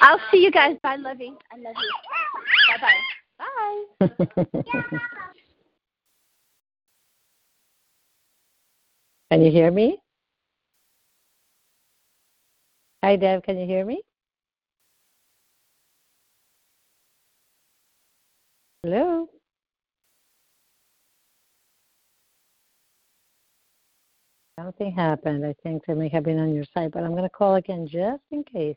I'll see you guys. Bye, Lovey. I love you. Bye-bye. Bye. Can you hear me? Hi, Deb. Can you hear me? Hello? Something happened. I think they may have been on your side, but I'm going to call again just in case.